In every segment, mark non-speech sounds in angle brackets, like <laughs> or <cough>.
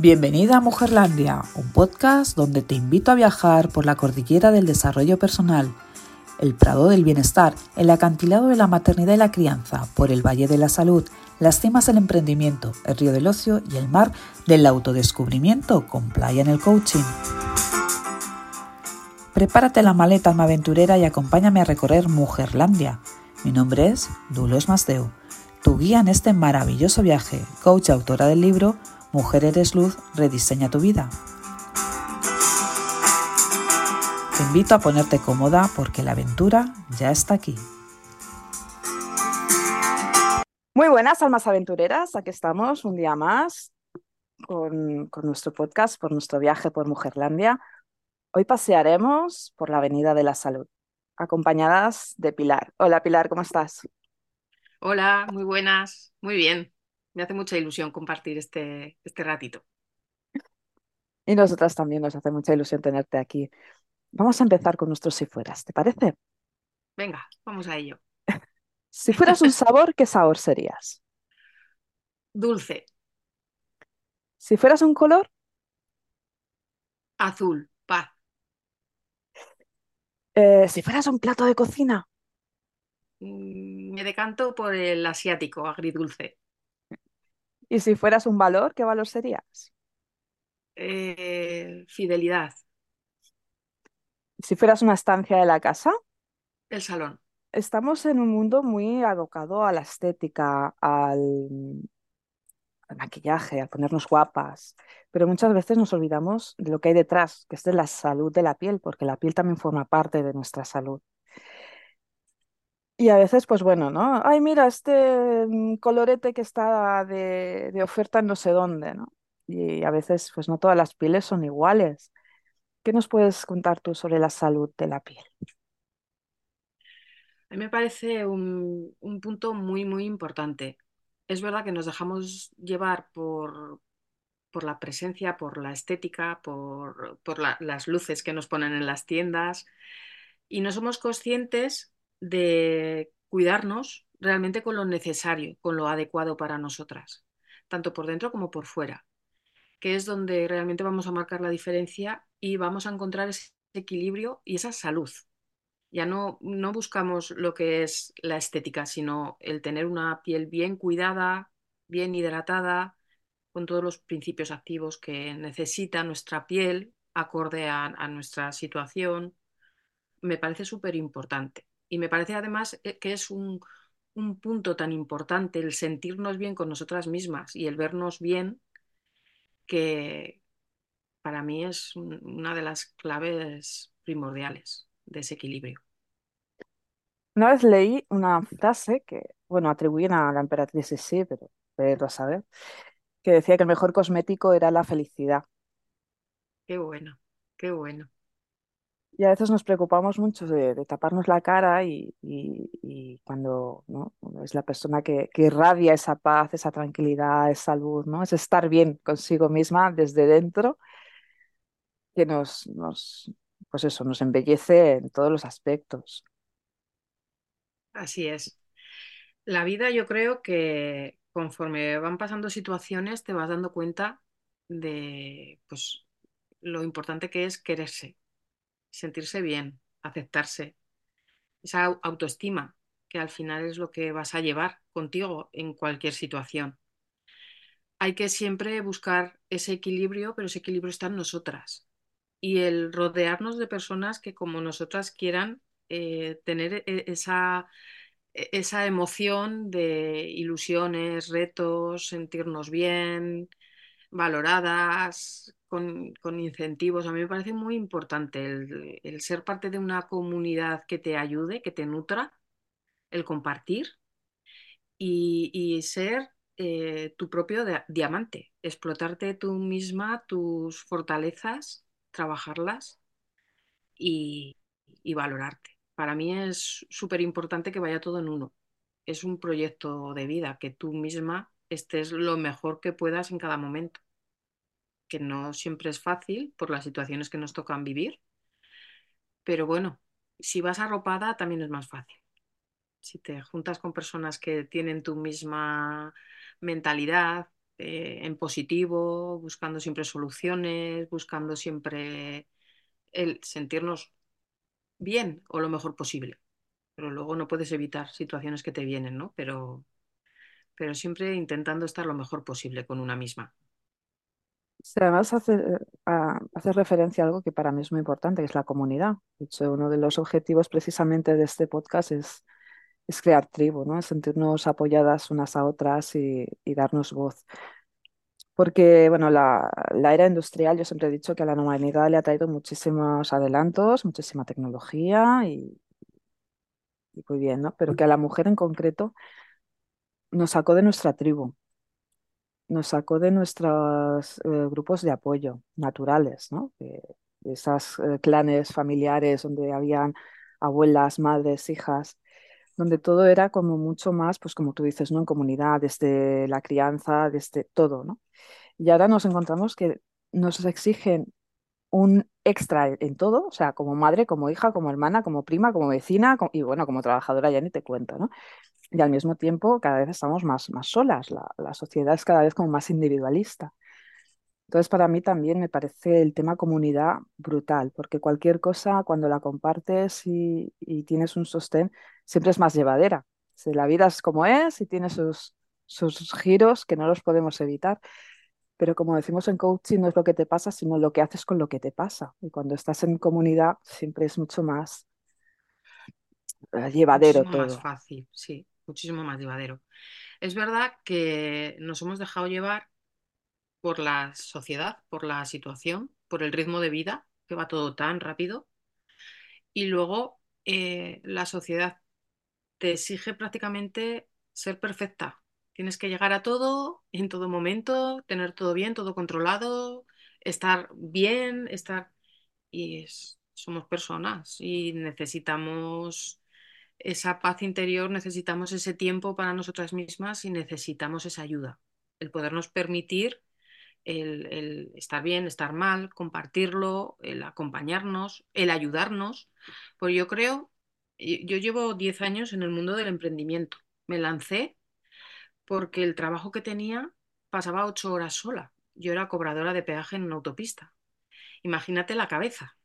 Bienvenida a Mujerlandia, un podcast donde te invito a viajar por la cordillera del desarrollo personal, el prado del bienestar, el acantilado de la maternidad y la crianza, por el valle de la salud, las cimas del emprendimiento, el río del ocio y el mar del autodescubrimiento con playa en el coaching. Prepárate la maleta alma aventurera y acompáñame a recorrer Mujerlandia. Mi nombre es Dulos Masdeu, tu guía en este maravilloso viaje, coach autora del libro Mujer eres luz, rediseña tu vida. Te invito a ponerte cómoda porque la aventura ya está aquí. Muy buenas almas aventureras, aquí estamos un día más con, con nuestro podcast por nuestro viaje por Mujerlandia. Hoy pasearemos por la Avenida de la Salud, acompañadas de Pilar. Hola Pilar, ¿cómo estás? Hola, muy buenas, muy bien me hace mucha ilusión compartir este, este ratito. Y nosotras también nos hace mucha ilusión tenerte aquí. Vamos a empezar con nuestros si fueras, ¿te parece? Venga, vamos a ello. si fueras un sabor, ¿qué sabor serías? Dulce. Si fueras un color? Azul, paz. Eh, si fueras un plato de cocina? Mm, me decanto por el asiático, agridulce. Y si fueras un valor, ¿qué valor serías? Eh, fidelidad. Si fueras una estancia de la casa. El salón. Estamos en un mundo muy abocado a la estética, al, maquillaje, a ponernos guapas, pero muchas veces nos olvidamos de lo que hay detrás, que es de la salud de la piel, porque la piel también forma parte de nuestra salud. Y a veces, pues bueno, ¿no? Ay, mira, este mm, colorete que está de, de oferta en no sé dónde, ¿no? Y a veces, pues no todas las pieles son iguales. ¿Qué nos puedes contar tú sobre la salud de la piel? A mí me parece un, punto muy, muy importante. Es verdad que nos dejamos llevar por, por la presencia, por la estética, por, por las luces que nos ponen en las tiendas y no somos conscientes de cuidarnos realmente con lo necesario, con lo adecuado para nosotras, tanto por dentro como por fuera, que es donde realmente vamos a marcar la diferencia y vamos a encontrar ese equilibrio y esa salud. Ya no, no buscamos lo que es la estética, sino el tener una piel bien cuidada, bien hidratada, con todos los principios activos que necesita nuestra piel acorde a, a nuestra situación. Me parece súper importante. Y me parece además eh, que es un, punto tan importante el sentirnos bien con nosotras mismas y el vernos bien que para mí es una de las claves primordiales de ese equilibrio. Una vez leí una frase que, bueno, atribuyen a la emperatriz sí, pero pero a saber, que decía que el mejor cosmético era la felicidad. Qué bueno, qué bueno. Y a veces nos preocupamos mucho de, taparnos la cara y, cuando ¿no? es la persona que, irradia esa paz, esa tranquilidad, esa luz, ¿no? es estar bien consigo misma desde dentro, que nos, nos, pues eso, nos embellece en todos los aspectos. Así es. La vida yo creo que conforme van pasando situaciones te vas dando cuenta de pues, lo importante que es quererse, sentirse bien, aceptarse, esa autoestima, que al final es lo que vas a llevar contigo en cualquier situación. Hay que siempre buscar ese equilibrio, pero ese equilibrio está en nosotras. Y el rodearnos de personas que como nosotras quieran eh, tener e-, esa, e-, esa emoción de ilusiones, retos, sentirnos bien, valoradas, con, incentivos. A mí me parece muy importante el, ser parte de una comunidad que te ayude, que te nutra, el compartir y, ser eh, tu propio diamante, explotarte tú misma, tus fortalezas, trabajarlas y, y valorarte. Para mí es súper importante que vaya todo en uno. Es un proyecto de vida, que tú misma estés lo mejor que puedas en cada momento, que no siempre es fácil por las situaciones que nos tocan vivir, pero bueno, si vas arropada también es más fácil. Si te juntas con personas que tienen tu misma mentalidad, eh, en positivo, buscando siempre soluciones, buscando siempre el sentirnos bien o lo mejor posible. Pero luego no puedes evitar situaciones que te vienen, ¿no? Pero, pero siempre intentando estar lo mejor posible con una misma. además hace, hace, referencia a algo que para mí es muy importante, que es la comunidad. De hecho, uno de los objetivos precisamente de este podcast es, es crear tribu, ¿no? Sentirnos apoyadas unas a otras y, y darnos voz. Porque, bueno, la, la, era industrial, yo siempre he dicho que a la humanidad le ha traído muchísimos adelantos, muchísima tecnología y, y muy bien, ¿no? Pero que a la mujer en concreto nos sacó de nuestra tribu, nos sacó de nuestros eh, grupos de apoyo naturales, ¿no? De, esas eh, clanes familiares donde habían abuelas, madres, hijas, donde todo era como mucho más, pues como tú dices, ¿no? En comunidad, desde la crianza, desde todo, ¿no? Y ahora nos encontramos que nos exigen un extra en todo, o sea, como madre, como hija, como hermana, como prima, como vecina y bueno, como trabajadora ya ni te cuento, ¿no? Y al mismo tiempo cada vez estamos más, más solas, la, la sociedad es cada vez como más individualista. Entonces, para mí también me parece el tema comunidad brutal, porque cualquier cosa, cuando la compartes y, y tienes un sostén, siempre es más llevadera. Si la vida es como es y tiene sus, sus giros que no los podemos evitar, pero como decimos en coaching, no es lo que te pasa, sino lo que haces con lo que te pasa. Y cuando estás en comunidad, siempre es mucho más eh, llevadero muchísimo todo. más fácil, sí, muchísimo más llevadero. Es verdad que nos hemos dejado llevar por la sociedad, por la situación, por el ritmo de vida, que va todo tan rápido. Y luego eh, la sociedad te exige prácticamente ser perfecta, Tienes que llegar a todo en todo momento, tener todo bien, todo controlado, estar bien, estar... Y somos personas y necesitamos esa paz interior, necesitamos ese tiempo para nosotras mismas y necesitamos esa ayuda, el podernos permitir el, el, estar bien, estar mal, compartirlo, el acompañarnos, el ayudarnos. Pues yo creo, yo llevo 10 años en el mundo del emprendimiento. Me lancé porque el trabajo que tenía pasaba ocho horas sola. Yo era cobradora de peaje en una autopista. Imagínate la cabeza,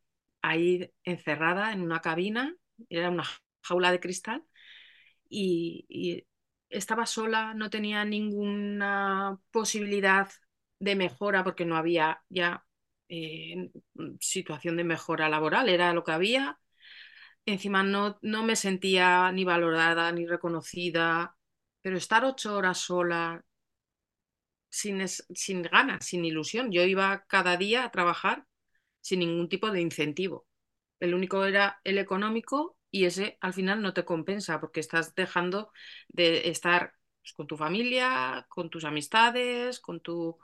ahí encerrada en una cabina, era una jaula de cristal, y, estaba sola, no tenía ninguna posibilidad de mejora porque no había ya eh, situación de mejora laboral, era lo que había. Encima no, no me sentía ni valorada ni reconocida, pero estar ocho horas sola, sin, sin ganas, sin ilusión. Yo iba cada día a trabajar sin ningún tipo de incentivo. El único era el económico y ese al final no te compensa porque estás dejando de estar pues, con tu familia, con tus amistades, con tu...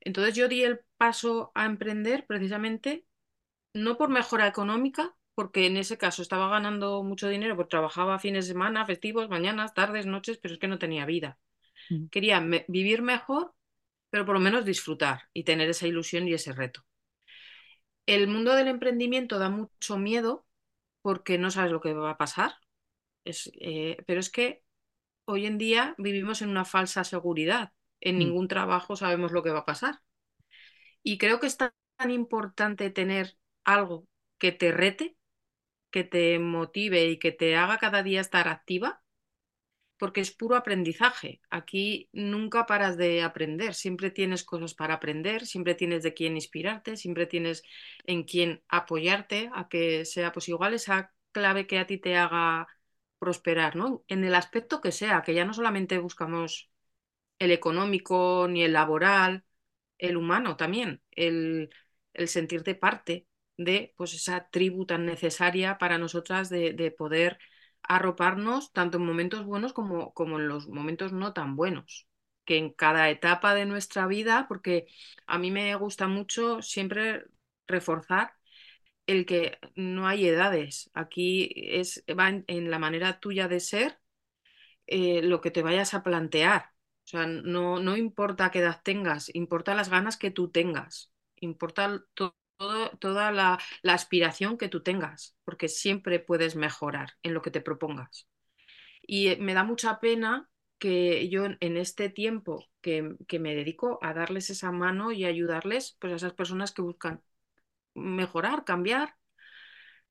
Entonces yo di el paso a emprender precisamente no por mejora económica, porque en ese caso estaba ganando mucho dinero, porque trabajaba fines de semana, festivos, mañanas, tardes, noches, pero es que no tenía vida. Mm. Quería me vivir mejor, pero por lo menos disfrutar y tener esa ilusión y ese reto. El mundo del emprendimiento da mucho miedo porque no sabes lo que va a pasar, es, eh, pero es que hoy en día vivimos en una falsa seguridad. En mm. ningún trabajo sabemos lo que va a pasar. Y creo que es tan importante tener algo que te rete que te motive y que te haga cada día estar activa, porque es puro aprendizaje. Aquí nunca paras de aprender, siempre tienes cosas para aprender, siempre tienes de quién inspirarte, siempre tienes en quién apoyarte a que sea pues igual esa clave que a ti te haga prosperar, ¿no? En el aspecto que sea, que ya no solamente buscamos el económico ni el laboral, el humano también, el, el sentirte parte de pues, esa tribu tan necesaria para nosotras de, de poder arroparnos tanto en momentos buenos como, como, en los momentos no tan buenos. que en cada etapa de nuestra vida, porque a mí me gusta mucho siempre reforzar el que no hay edades. Aquí es, va en, la manera tuya de ser eh, lo que te vayas a plantear. O sea, no, no importa qué edad tengas, importa las ganas que tú tengas, importa toda la, la aspiración que tú tengas, porque siempre puedes mejorar en lo que te propongas. Y eh, me da mucha pena que yo en este tiempo que, que, me dedico a darles esa mano y ayudarles pues, a esas personas que buscan mejorar, cambiar,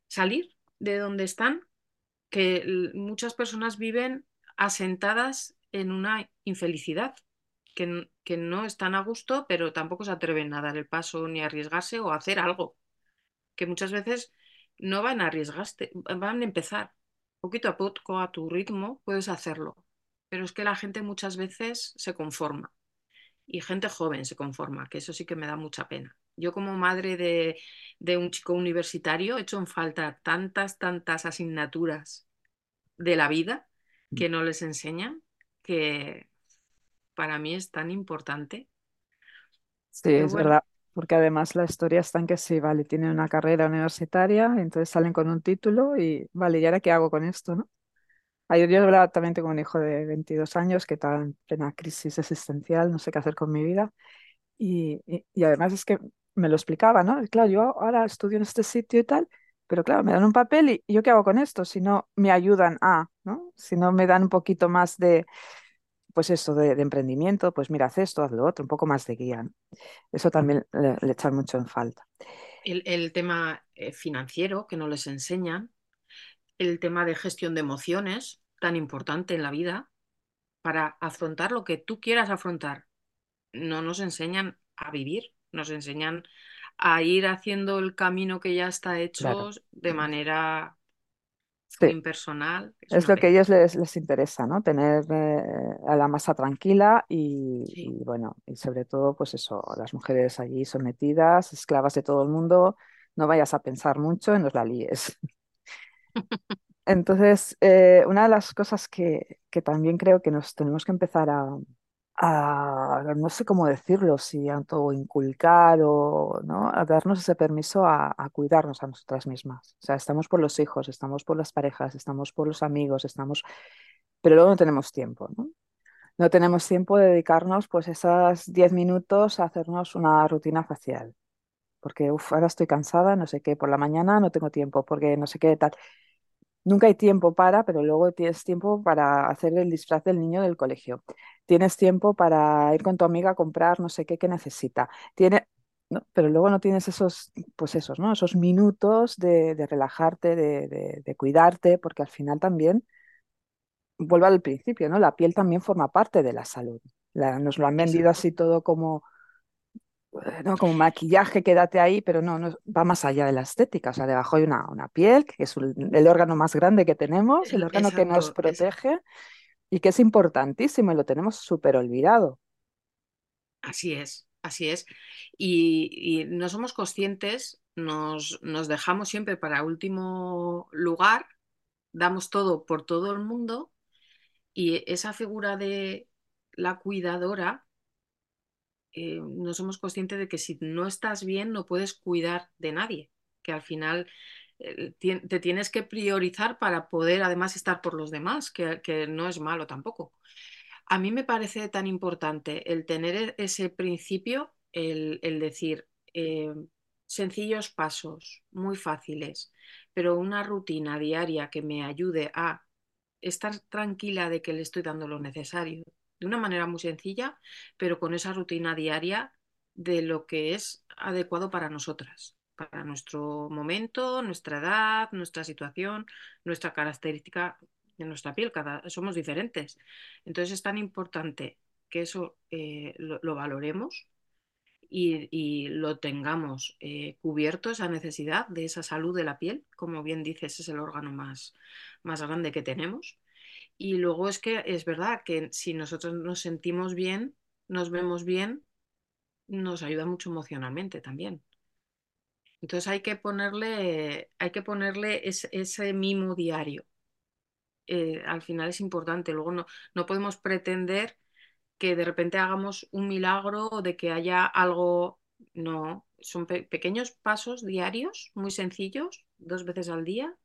salir de donde están, que muchas personas viven asentadas en una infelicidad, que, que, no están a gusto, pero tampoco se atreven a dar el paso ni a arriesgarse o a hacer algo, que muchas veces no van a arriesgarse, van a empezar. Poquito a poco, a tu ritmo, puedes hacerlo. Pero es que la gente muchas veces se conforma. Y gente joven se conforma, que eso sí que me da mucha pena. Yo como madre de, de un chico universitario he hecho en falta tantas, tantas asignaturas de la vida que no les enseñan, que para mí es tan importante. Sí, es verdad, porque además la historia está en que sí, vale, tienen una carrera universitaria, entonces salen con un título y, vale, ¿y ahora qué hago con esto, no? Ayer yo hablaba también tengo un hijo de 22 años que está en plena crisis existencial, no sé qué hacer con mi vida. Y, y, además es que me lo explicaba, ¿no? Claro, yo ahora estudio en este sitio y tal, pero claro, me dan un papel y, yo qué hago con esto si no me ayudan a, ¿no? Si no me dan un poquito más de, pues eso, de, emprendimiento, pues mira, haz esto, haz lo otro, un poco más de guía. Eso también le, echan mucho en falta. El, tema eh, financiero que no les enseñan, el tema de gestión de emociones, tan importante en la vida, para afrontar lo que tú quieras afrontar. No nos enseñan a vivir, nos enseñan a ir haciendo el camino que ya está hecho de manera impersonal. Es, lo que a ellos les, interesa, ¿no? Tener eh, a la masa tranquila y, bueno, y sobre todo, pues eso, las mujeres allí sometidas, esclavas de todo el mundo, no vayas a pensar mucho y nos la líes. <laughs> Entonces, eh, una de las cosas que, que también creo que nos tenemos que empezar a, no sé cómo decirlo, si inculcar o ¿no? a darnos ese permiso a, cuidarnos a nosotras mismas. O sea, estamos por los hijos, estamos por las parejas, estamos por los amigos, estamos, pero luego no tenemos tiempo, ¿no? No tenemos tiempo de dedicarnos pues esos 10 minutos a hacernos una rutina facial. Porque uf, ahora estoy cansada, no sé qué, por la mañana no tengo tiempo, porque no sé qué tal. Nunca hay tiempo para, pero luego tienes tiempo para hacer el disfraz del niño del colegio. Tienes tiempo para ir con tu amiga a comprar no sé qué que necesita. Tiene, ¿no? Pero luego no tienes esos, pues esos, ¿no? Esos minutos de, relajarte, de, cuidarte, porque al final también, vuelvo al principio, ¿no? La piel también forma parte de la salud. nos lo han vendido así todo como ¿no? como maquillaje, quédate ahí, pero no, no, va más allá de la estética. O sea, debajo hay una, una piel, que es el, órgano más grande que tenemos, el órgano que nos protege y que es importantísimo y lo tenemos súper olvidado. Así es, así es. Y, no somos conscientes, nos, nos dejamos siempre para último lugar, damos todo por todo el mundo y esa figura de la cuidadora eh, no somos conscientes de que si no estás bien no puedes cuidar de nadie, que al final eh, te tienes que priorizar para poder además estar por los demás, que, no es malo tampoco. A mí me parece tan importante el tener e-, ese principio, el, decir eh, sencillos pasos, muy fáciles, pero una rutina diaria que me ayude a estar tranquila de que le estoy dando lo necesario, de una manera muy sencilla, pero con esa rutina diaria de lo que es adecuado para nosotras, para nuestro momento, nuestra edad, nuestra situación, nuestra característica de nuestra piel, cada, somos diferentes. Entonces es tan importante que eso eh, lo, valoremos y, lo tengamos eh, cubierto, esa necesidad de esa salud de la piel, como bien dices, es el órgano más, más grande que tenemos y luego es que es verdad que si nosotros nos sentimos bien, nos vemos bien, nos ayuda mucho emocionalmente también. Entonces hay que ponerle, hay que ponerle ese, mimo diario. Eh, al final es importante. Luego no, no podemos pretender que de repente hagamos un milagro o de que haya algo, no, son pequeños pasos diarios, muy sencillos, dos veces al día,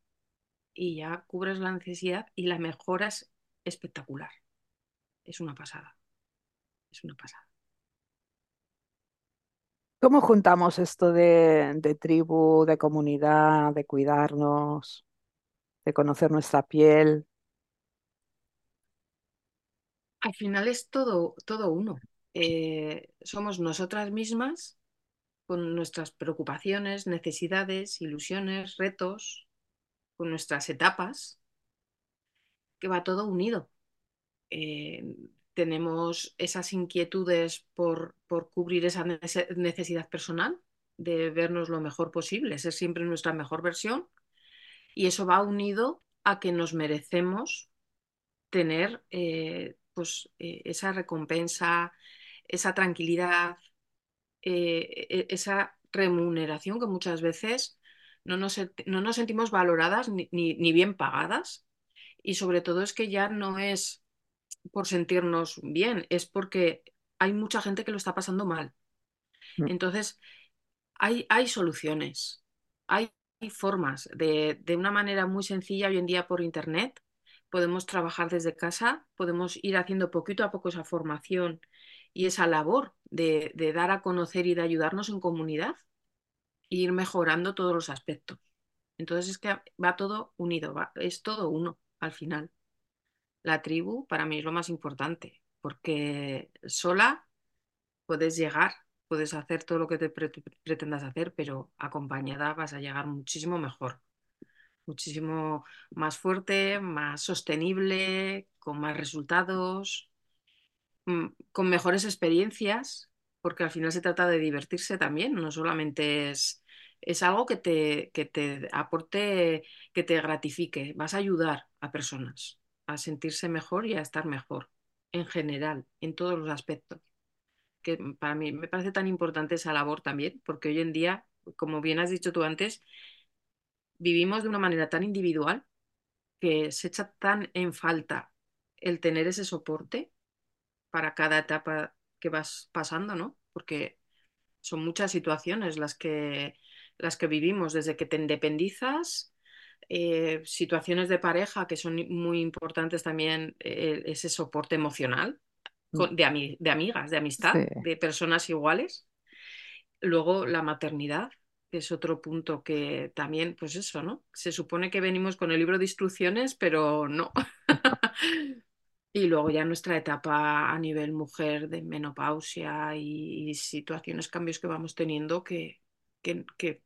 y ya cubres la necesidad y la mejora es espectacular. Es una pasada. Es una pasada. ¿Cómo juntamos esto de, de tribu, de comunidad, de cuidarnos, de conocer nuestra piel? Al final es todo, todo uno. Eh, somos nosotras mismas con nuestras preocupaciones, necesidades, ilusiones, retos, con nuestras etapas, que va todo unido. Eh, tenemos esas inquietudes por, por cubrir esa necesidad personal de vernos lo mejor posible, ser siempre nuestra mejor versión, y eso va unido a que nos merecemos tener eh, pues, eh, esa recompensa, esa tranquilidad, eh, e, esa remuneración que muchas veces no nos, no nos sentimos valoradas ni, ni, bien pagadas. Y sobre todo es que ya no es por sentirnos bien, es porque hay mucha gente que lo está pasando mal. Mm. Entonces, hay, hay soluciones, hay formas de, de, una manera muy sencilla hoy en día por Internet. Podemos trabajar desde casa, podemos ir haciendo poquito a poco esa formación y esa labor de, de dar a conocer y de ayudarnos en comunidad ir mejorando todos los aspectos. Entonces es que va todo unido, es todo uno al final. La tribu para mí es lo más importante, porque sola puedes llegar, puedes hacer todo lo que te pretendas hacer, pero acompañada vas a llegar muchísimo mejor, muchísimo más fuerte, más sostenible, con más resultados, mm, con mejores experiencias, porque al final se trata de divertirse también, no solamente es, es algo que te, que te aporte, que te gratifique, vas a ayudar a personas a sentirse mejor y a estar mejor, en general, en todos los aspectos. Que para mí me parece tan importante esa labor también, porque hoy en día, como bien has dicho tú antes, vivimos de una manera tan individual que se echa tan en falta el tener ese soporte para cada etapa que vas pasando, ¿no? Porque son muchas situaciones las que, las que vivimos, desde que te independizas eh, situaciones de pareja que son muy importantes también, eh, ese soporte emocional mm. de, de, amigas, de amistad, de personas iguales. Luego la maternidad, que es otro punto que también, pues eso, ¿no? Se supone que venimos con el libro de instrucciones, pero no. <laughs> y luego ya nuestra etapa a nivel mujer de menopausia y, situaciones, cambios que vamos teniendo que, que,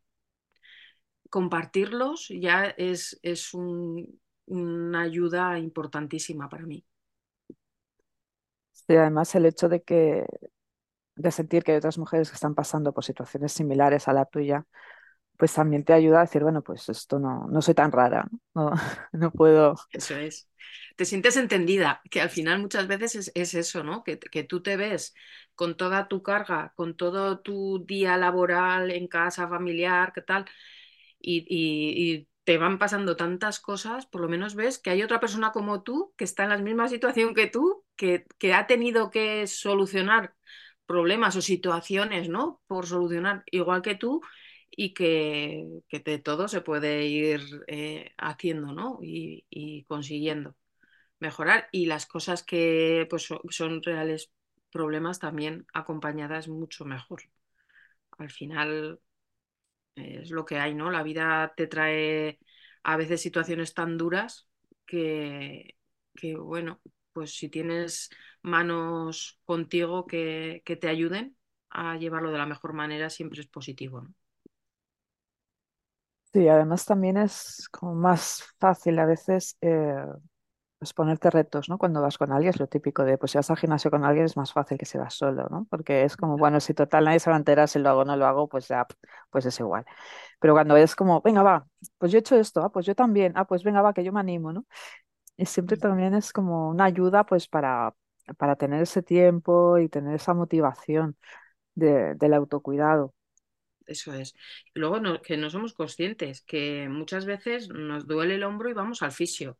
compartirlos ya es, es una ayuda importantísima para mí. Sí, además el hecho de que de sentir que hay otras mujeres que están pasando por situaciones similares a la tuya, pues también te ayuda a decir, bueno, pues esto no, no soy tan rara, no, <laughs> no puedo. Eso es. Te sientes entendida, que al final muchas veces es, es eso, ¿no? Que, que, tú te ves con toda tu carga, con todo tu día laboral en casa, familiar, ¿qué tal? y, te van pasando tantas cosas, por lo menos ves que hay otra persona como tú que está en la misma situación que tú, que, que ha tenido que solucionar problemas o situaciones, ¿no? Por solucionar igual que tú y que, que de todo se puede ir eh, haciendo, ¿no? Y, y, consiguiendo mejorar. Y las cosas que pues, son reales problemas también acompañadas mucho mejor. Al final es lo que hay, ¿no? La vida te trae a veces situaciones tan duras que, que bueno, pues si tienes manos contigo que, que, te ayuden a llevarlo de la mejor manera, siempre es positivo. Sí, además también es como más fácil a veces eh, pues ponerte retos, ¿no? Cuando vas con alguien es lo típico de, pues si vas al gimnasio con alguien es más fácil que si vas solo, ¿no? Porque es como, bueno, si total nadie se va a enterar si lo hago o no lo hago, pues ya, pues es igual. Pero cuando es como, venga, va, pues yo he hecho esto, ah, pues yo también, ah, pues venga, va, que yo me animo, ¿no? Y siempre también es como una ayuda, pues para, para tener ese tiempo y tener esa motivación de, del autocuidado. Eso es. Luego que no somos conscientes, que muchas veces nos duele el hombro y vamos al fisio.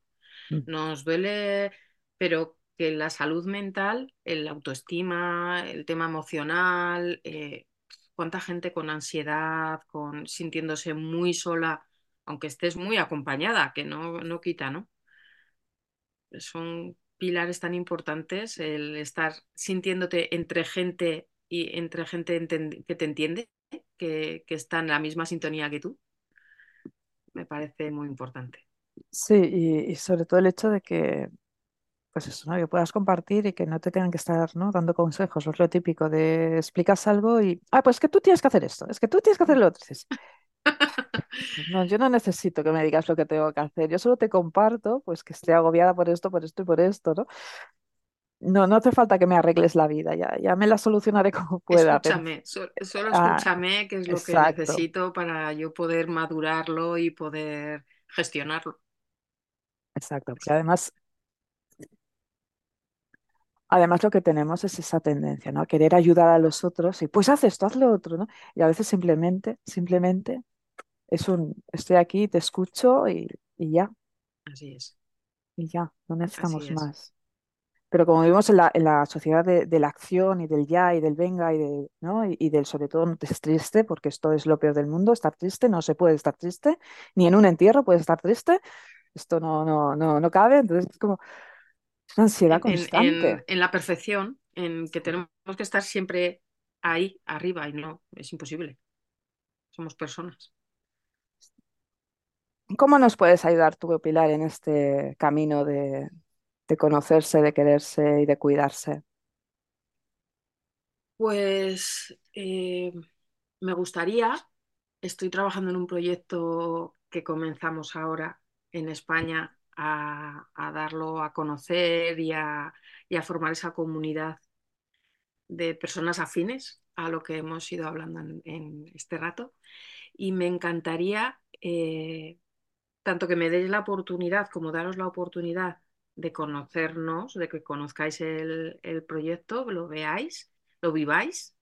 Mm. Nos duele, pero que la salud mental, el autoestima, el tema emocional, eh, cuánta gente con ansiedad, con sintiéndose muy sola, aunque estés muy acompañada, que no, no quita, ¿no? Son pilares tan importantes el estar sintiéndote entre gente y entre gente que te entiende, que, que está en la misma sintonía que tú. Me parece muy importante. Sí, y, sobre todo el hecho de que pues eso, ¿no? Que puedas compartir y que no te tengan que estar, ¿no? dando consejos. Es lo típico de explicas algo y, ah, pues es que tú tienes que hacer esto, es que tú tienes que hacer lo otro. Dices, no, yo no necesito que me digas lo que tengo que hacer. Yo solo te comparto, pues que estoy agobiada por esto, por esto y por esto, ¿no? No, no hace falta que me arregles la vida, ya, ya me la solucionaré <laughs> como pueda. Escúchame, so- solo Ah, escúchame, que es lo que necesito para yo poder madurarlo y poder gestionarlo. exacto. Porque además, además lo que tenemos es esa tendencia, ¿no? A querer ayudar a los otros y pues haz esto, haz lo otro, ¿no? Y a veces simplemente, simplemente es un, estoy aquí, te escucho y, y ya, Así es, y ya, no necesitamos es. más. Pero como vivimos en la, en la sociedad de, de la acción y del ya y del venga y, de, ¿no? y, y del sobre todo no estés triste, porque esto es lo peor del mundo, estar triste, no se puede estar triste, ni en un entierro puedes estar triste, esto no, no, no, no cabe, entonces es como es una ansiedad en, constante. en, en la perfección, en que tenemos que estar siempre ahí, arriba, y no, es imposible. Somos personas. ¿Cómo nos puedes ayudar tú, Pilar, en este camino de, de conocerse, de quererse y de cuidarse? Pues eh, me gustaría, estoy trabajando en un proyecto que comenzamos ahora en España a, a darlo a conocer y a, y a formar esa comunidad de personas afines a lo que hemos ido hablando en, este rato. Y me encantaría, eh, tanto que me deis la oportunidad como daros la oportunidad de conocernos, de que conozcáis el, el proyecto, lo veáis, lo viváis.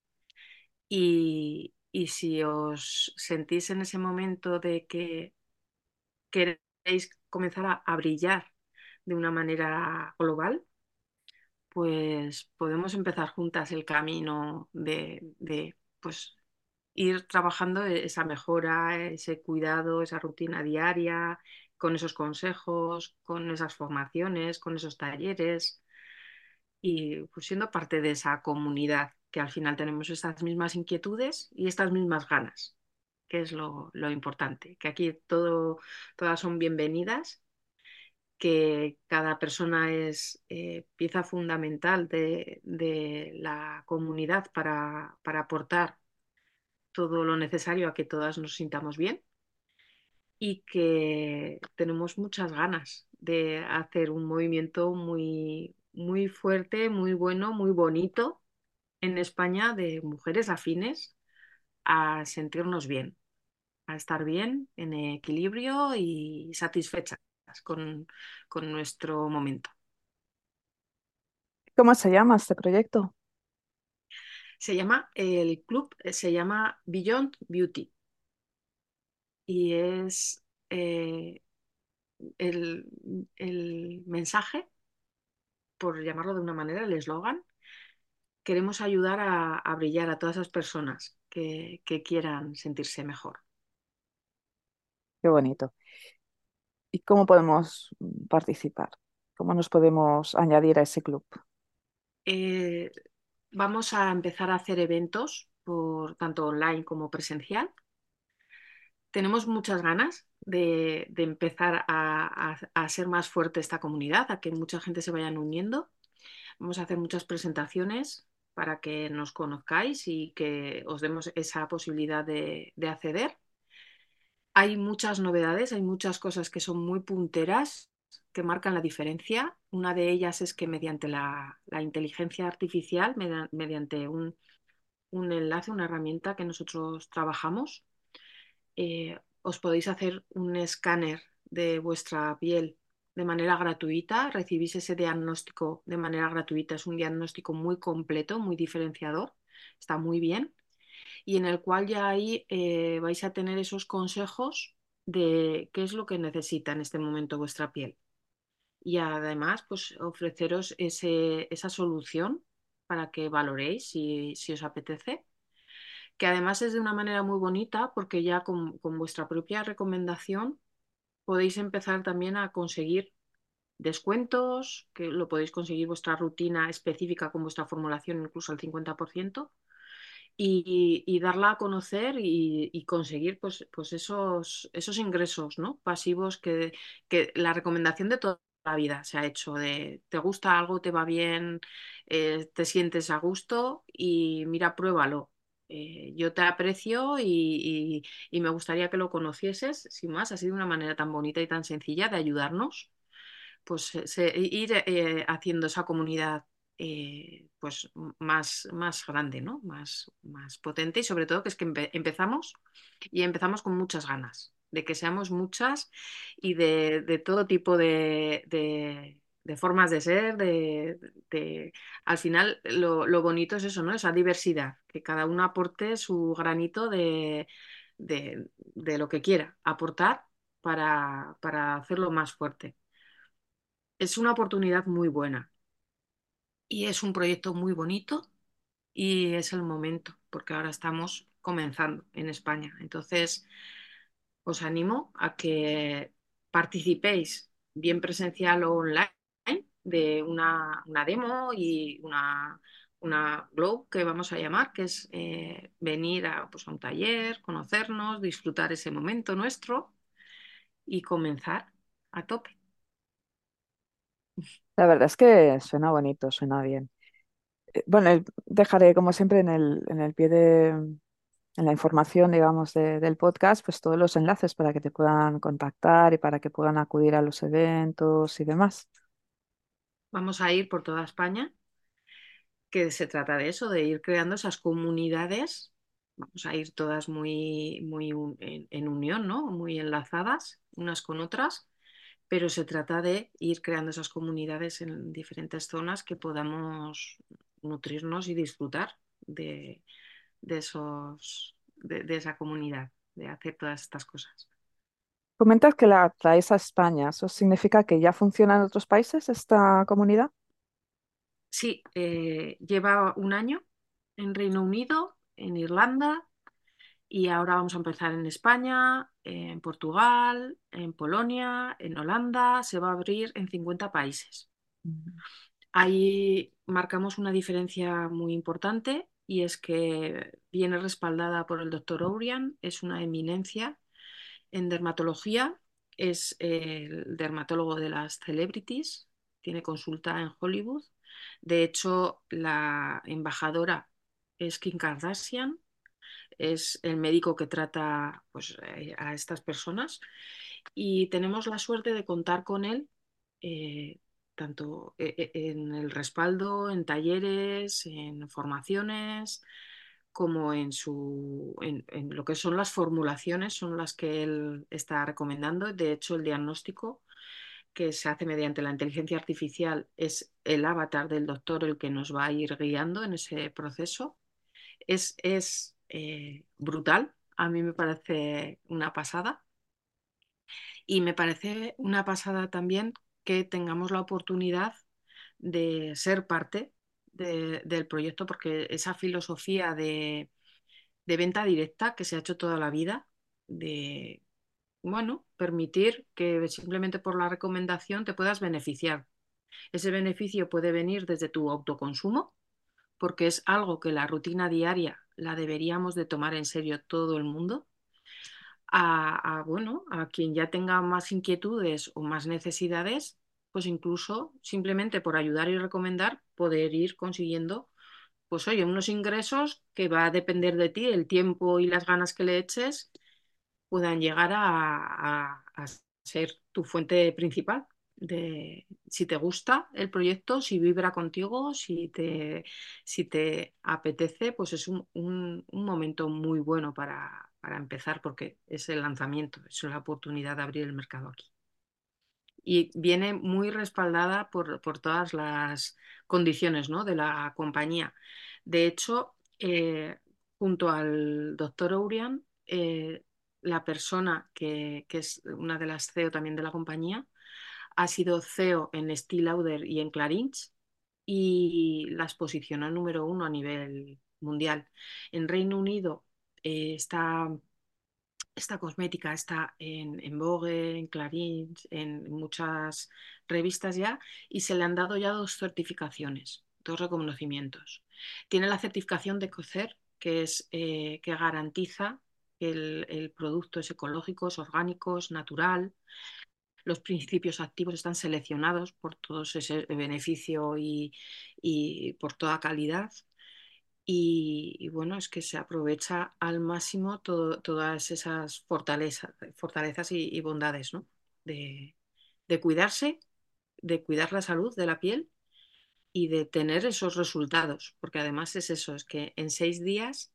Y, y si os sentís en ese momento de que queréis comenzar a, a brillar de una manera global, pues podemos empezar juntas el camino de, de, pues, ir trabajando esa mejora, ese cuidado, esa rutina diaria, con esos consejos, con esas formaciones, con esos talleres y pues, siendo parte de esa comunidad que al final tenemos estas mismas inquietudes y estas mismas ganas, que es lo, lo importante, que aquí todo, todas son bienvenidas que cada persona es eh, pieza fundamental de, de la comunidad para, para, aportar todo lo necesario a que todas nos sintamos bien y que tenemos muchas ganas de hacer un movimiento muy, muy fuerte, muy bueno, muy bonito en España de mujeres afines a sentirnos bien, a estar bien, en equilibrio y satisfechas con, con nuestro momento. ¿Cómo se llama este proyecto? Se llama, el club se llama Beyond Beauty y es eh, el, el, mensaje, por llamarlo de una manera, el eslogan. Queremos ayudar a, a, brillar a todas esas personas que, que quieran sentirse mejor. Qué bonito. ¿Y cómo podemos participar? ¿Cómo nos podemos añadir a ese club? Eh, vamos a empezar a hacer eventos, por tanto online como presencial. Tenemos muchas ganas de, empezar a, a, ser más fuerte esta comunidad, a que mucha gente se vayan uniendo. Vamos a hacer muchas presentaciones para que nos conozcáis y que os demos esa posibilidad de, de acceder. Hay muchas novedades, hay muchas cosas que son muy punteras, que marcan la diferencia. Una de ellas es que mediante la, inteligencia artificial, med mediante un, enlace, una herramienta que nosotros trabajamos, eh, os podéis hacer un escáner de vuestra piel de manera gratuita, recibís ese diagnóstico de manera gratuita, es un diagnóstico muy completo, muy diferenciador, está muy bien, y en el cual ya ahí eh, vais a tener esos consejos de qué es lo que necesita en este momento vuestra piel. y además pues ofreceros ese, esa solución para que valoréis si, si, os apetece, que además es de una manera muy bonita porque ya con, vuestra propia recomendación podéis empezar también a conseguir descuentos, que lo podéis conseguir vuestra rutina específica con vuestra formulación incluso al 50%, y, y darla a conocer y, y, conseguir pues, pues esos, esos ingresos ¿no? pasivos que, que la recomendación de toda la vida se ha hecho de te gusta algo, te va bien, eh, te sientes a gusto y mira, pruébalo. Eh, yo te aprecio y, me gustaría que lo conocieses, sin más, ha sido una manera tan bonita y tan sencilla de ayudarnos pues se, ir eh, haciendo esa comunidad eh, pues más, más grande, ¿no? Más, más potente y sobre todo que es que empe empezamos y empezamos con muchas ganas de que seamos muchas y de, de todo tipo de, de, de, formas de ser, de, al final lo, lo, bonito es eso, ¿no? Esa diversidad, que cada uno aporte su granito de, lo que quiera aportar para, para hacerlo más fuerte es una oportunidad muy buena y es un proyecto muy bonito y es el momento, porque ahora estamos comenzando en España. Entonces, os animo a que participéis, bien presencial o online, de una, una demo y una, una glow que vamos a llamar, que es eh, venir a, pues, un taller, conocernos, disfrutar ese momento nuestro y comenzar a tope. La verdad es que suena bonito, suena bien. Eh, Bueno, dejaré como siempre en el, en el pie de, en la información, digamos, de- del podcast, pues todos los enlaces para que te puedan contactar y para que puedan acudir a los eventos y demás. Vamos a ir por toda España, que se trata de eso, de ir creando esas comunidades. Vamos a ir todas muy, muy en, unión, ¿no? Muy enlazadas unas con otras pero se trata de ir creando esas comunidades en diferentes zonas que podamos nutrirnos y disfrutar de, de esos, de, esa comunidad, de hacer todas estas cosas. Comentas que la traes a España. ¿Eso significa que ya funciona en otros países esta comunidad? Sí, eh, lleva un año en Reino Unido, en Irlanda, y ahora vamos a empezar en España, en Portugal, en Polonia, en Holanda, se va a abrir en 50 países. Ahí marcamos una diferencia muy importante y es que viene respaldada por el doctor Ourian, es una eminencia en dermatología, es el dermatólogo de las celebrities, tiene consulta en Hollywood. De hecho, la embajadora es Kim Kardashian, es el médico que trata pues, a estas personas y tenemos la suerte de contar con él eh, tanto en el respaldo, en talleres, en formaciones, como en, su, en, en, lo que son las formulaciones, son las que él está recomendando. De hecho, el diagnóstico que se hace mediante la inteligencia artificial es el avatar del doctor el que nos va a ir guiando en ese proceso. Es, es eh, brutal, a mí me parece una pasada. Y me parece una pasada también que tengamos la oportunidad de ser parte de, del proyecto, porque esa filosofía de, venta directa que se ha hecho toda la vida, de, bueno, permitir que simplemente por la recomendación te puedas beneficiar. Ese beneficio puede venir desde tu autoconsumo, porque es algo que la rutina diaria la deberíamos de tomar en serio todo el mundo, a, bueno, a quien ya tenga más inquietudes o más necesidades, pues incluso simplemente por ayudar y recomendar, poder ir consiguiendo, pues oye, unos ingresos que va a depender de ti, el tiempo y las ganas que le eches, puedan llegar a, ser tu fuente principal de si te gusta el proyecto, si vibra contigo, si te, si te apetece, pues es un momento muy bueno para, para, empezar porque es el lanzamiento, es la oportunidad de abrir el mercado aquí. Y viene muy respaldada por, por todas las condiciones ¿no? de la compañía. De hecho, eh, junto al doctor Ourian, eh, la persona que, que, es una de las CEO también de la compañía, ha sido CEO en Steel Lauder y en Clarins y las posiciona número uno a nivel mundial. En Reino Unido eh, está esta cosmética está en, Vogue, en Clarín, en muchas revistas ya, y se le han dado ya dos certificaciones, dos reconocimientos. Tiene la certificación de COCER, que, es, eh, que garantiza que el, producto es ecológico, es orgánico, es natural. Los principios activos están seleccionados por todo ese beneficio y por toda calidad. Y, bueno, es que se aprovecha al máximo todo, todas esas fortalezas, fortalezas y, y bondades ¿no? de, de, cuidarse, de cuidar la salud de la piel y de tener esos resultados, porque además es eso, es que en seis días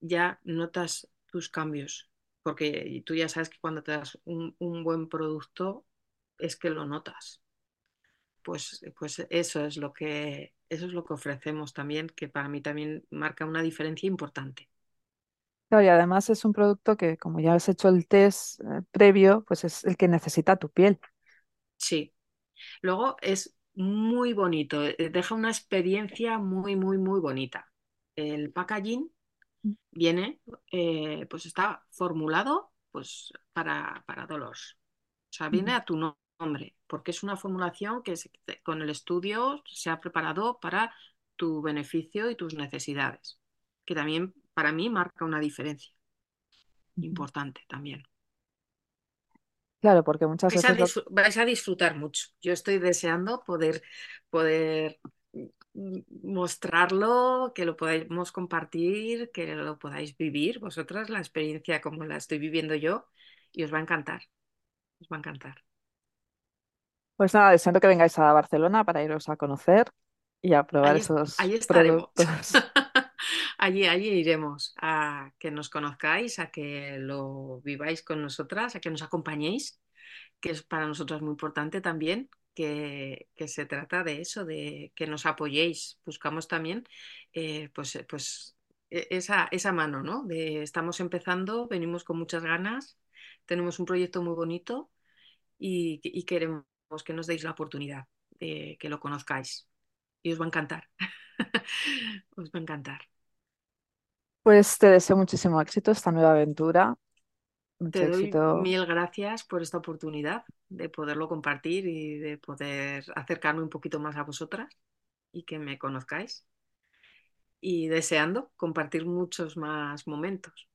ya notas tus cambios, porque tú ya sabes que cuando te das un, un buen producto es que lo notas. Pues, pues eso es lo que eso es lo que ofrecemos también, que para mí también marca una diferencia importante. Claro, y además es un producto que, como ya has hecho el test eh, previo, pues es el que necesita tu piel. Sí. Luego es muy bonito, eh, deja una experiencia muy, muy, muy bonita. El packaging viene, eh, pues está formulado pues para, para Dolores. O sea, viene a tu nombre, porque es una formulación que se, con el estudio se ha preparado para tu beneficio y tus necesidades, que también para mí marca una diferencia importante también. Claro, porque muchas vais veces... A vais a disfrutar mucho. Yo estoy deseando poder, poder mostrarlo, que lo podamos compartir, que lo podáis vivir vosotras, la experiencia como la estoy viviendo yo, y os va a encantar. Os va a encantar. Pues nada, deseando que vengáis a Barcelona para iros a conocer y a probar esos allí estaremos. productos. <laughs> allí, allí iremos a que nos conozcáis, a que lo viváis con nosotras, a que nos acompañéis, que es para nosotros muy importante también, que, que se trata de eso, de que nos apoyéis. Buscamos también eh, pues, pues esa, esa mano, ¿no? De estamos empezando, venimos con muchas ganas, tenemos un proyecto muy bonito y, y queremos que nos deis la oportunidad de que lo conozcáis. Y os va a encantar. <laughs> os va a encantar. Pues te deseo muchísimo éxito esta nueva aventura. Mucho Te doy éxito. mil gracias por esta oportunidad de poderlo compartir y de poder acercarme un poquito más a vosotras y que me conozcáis. Y deseando compartir muchos más momentos.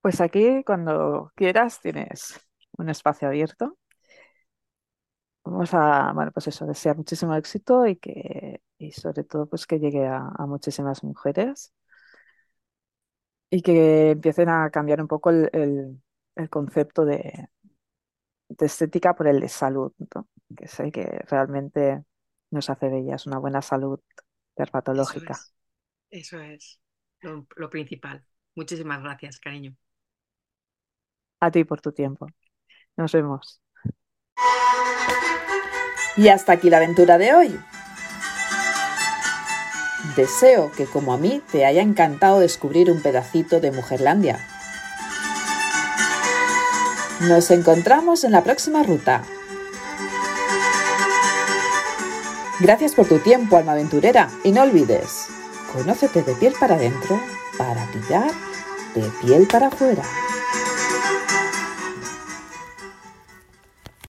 Pues aquí, cuando quieras, tienes un espacio abierto. Vamos a, bueno, pues eso, desear muchísimo éxito y que, y sobre todo, pues que llegue a, a muchísimas mujeres y que empiecen a cambiar un poco el, el- el concepto de, de estética por el de salud, ¿no? Que es el que realmente nos hace bellas, una buena salud Eso dermatológica. es, eso es lo, lo principal. Muchísimas gracias, cariño. A ti por tu tiempo. Nos vemos. Y hasta aquí la aventura de hoy. Deseo que como a mí te haya encantado descubrir un pedacito de Mujerlandia. Nos encontramos en la próxima ruta. Gracias por tu tiempo, alma aventurera, y no olvides, conócete de piel para adentro para brillar de piel para afuera.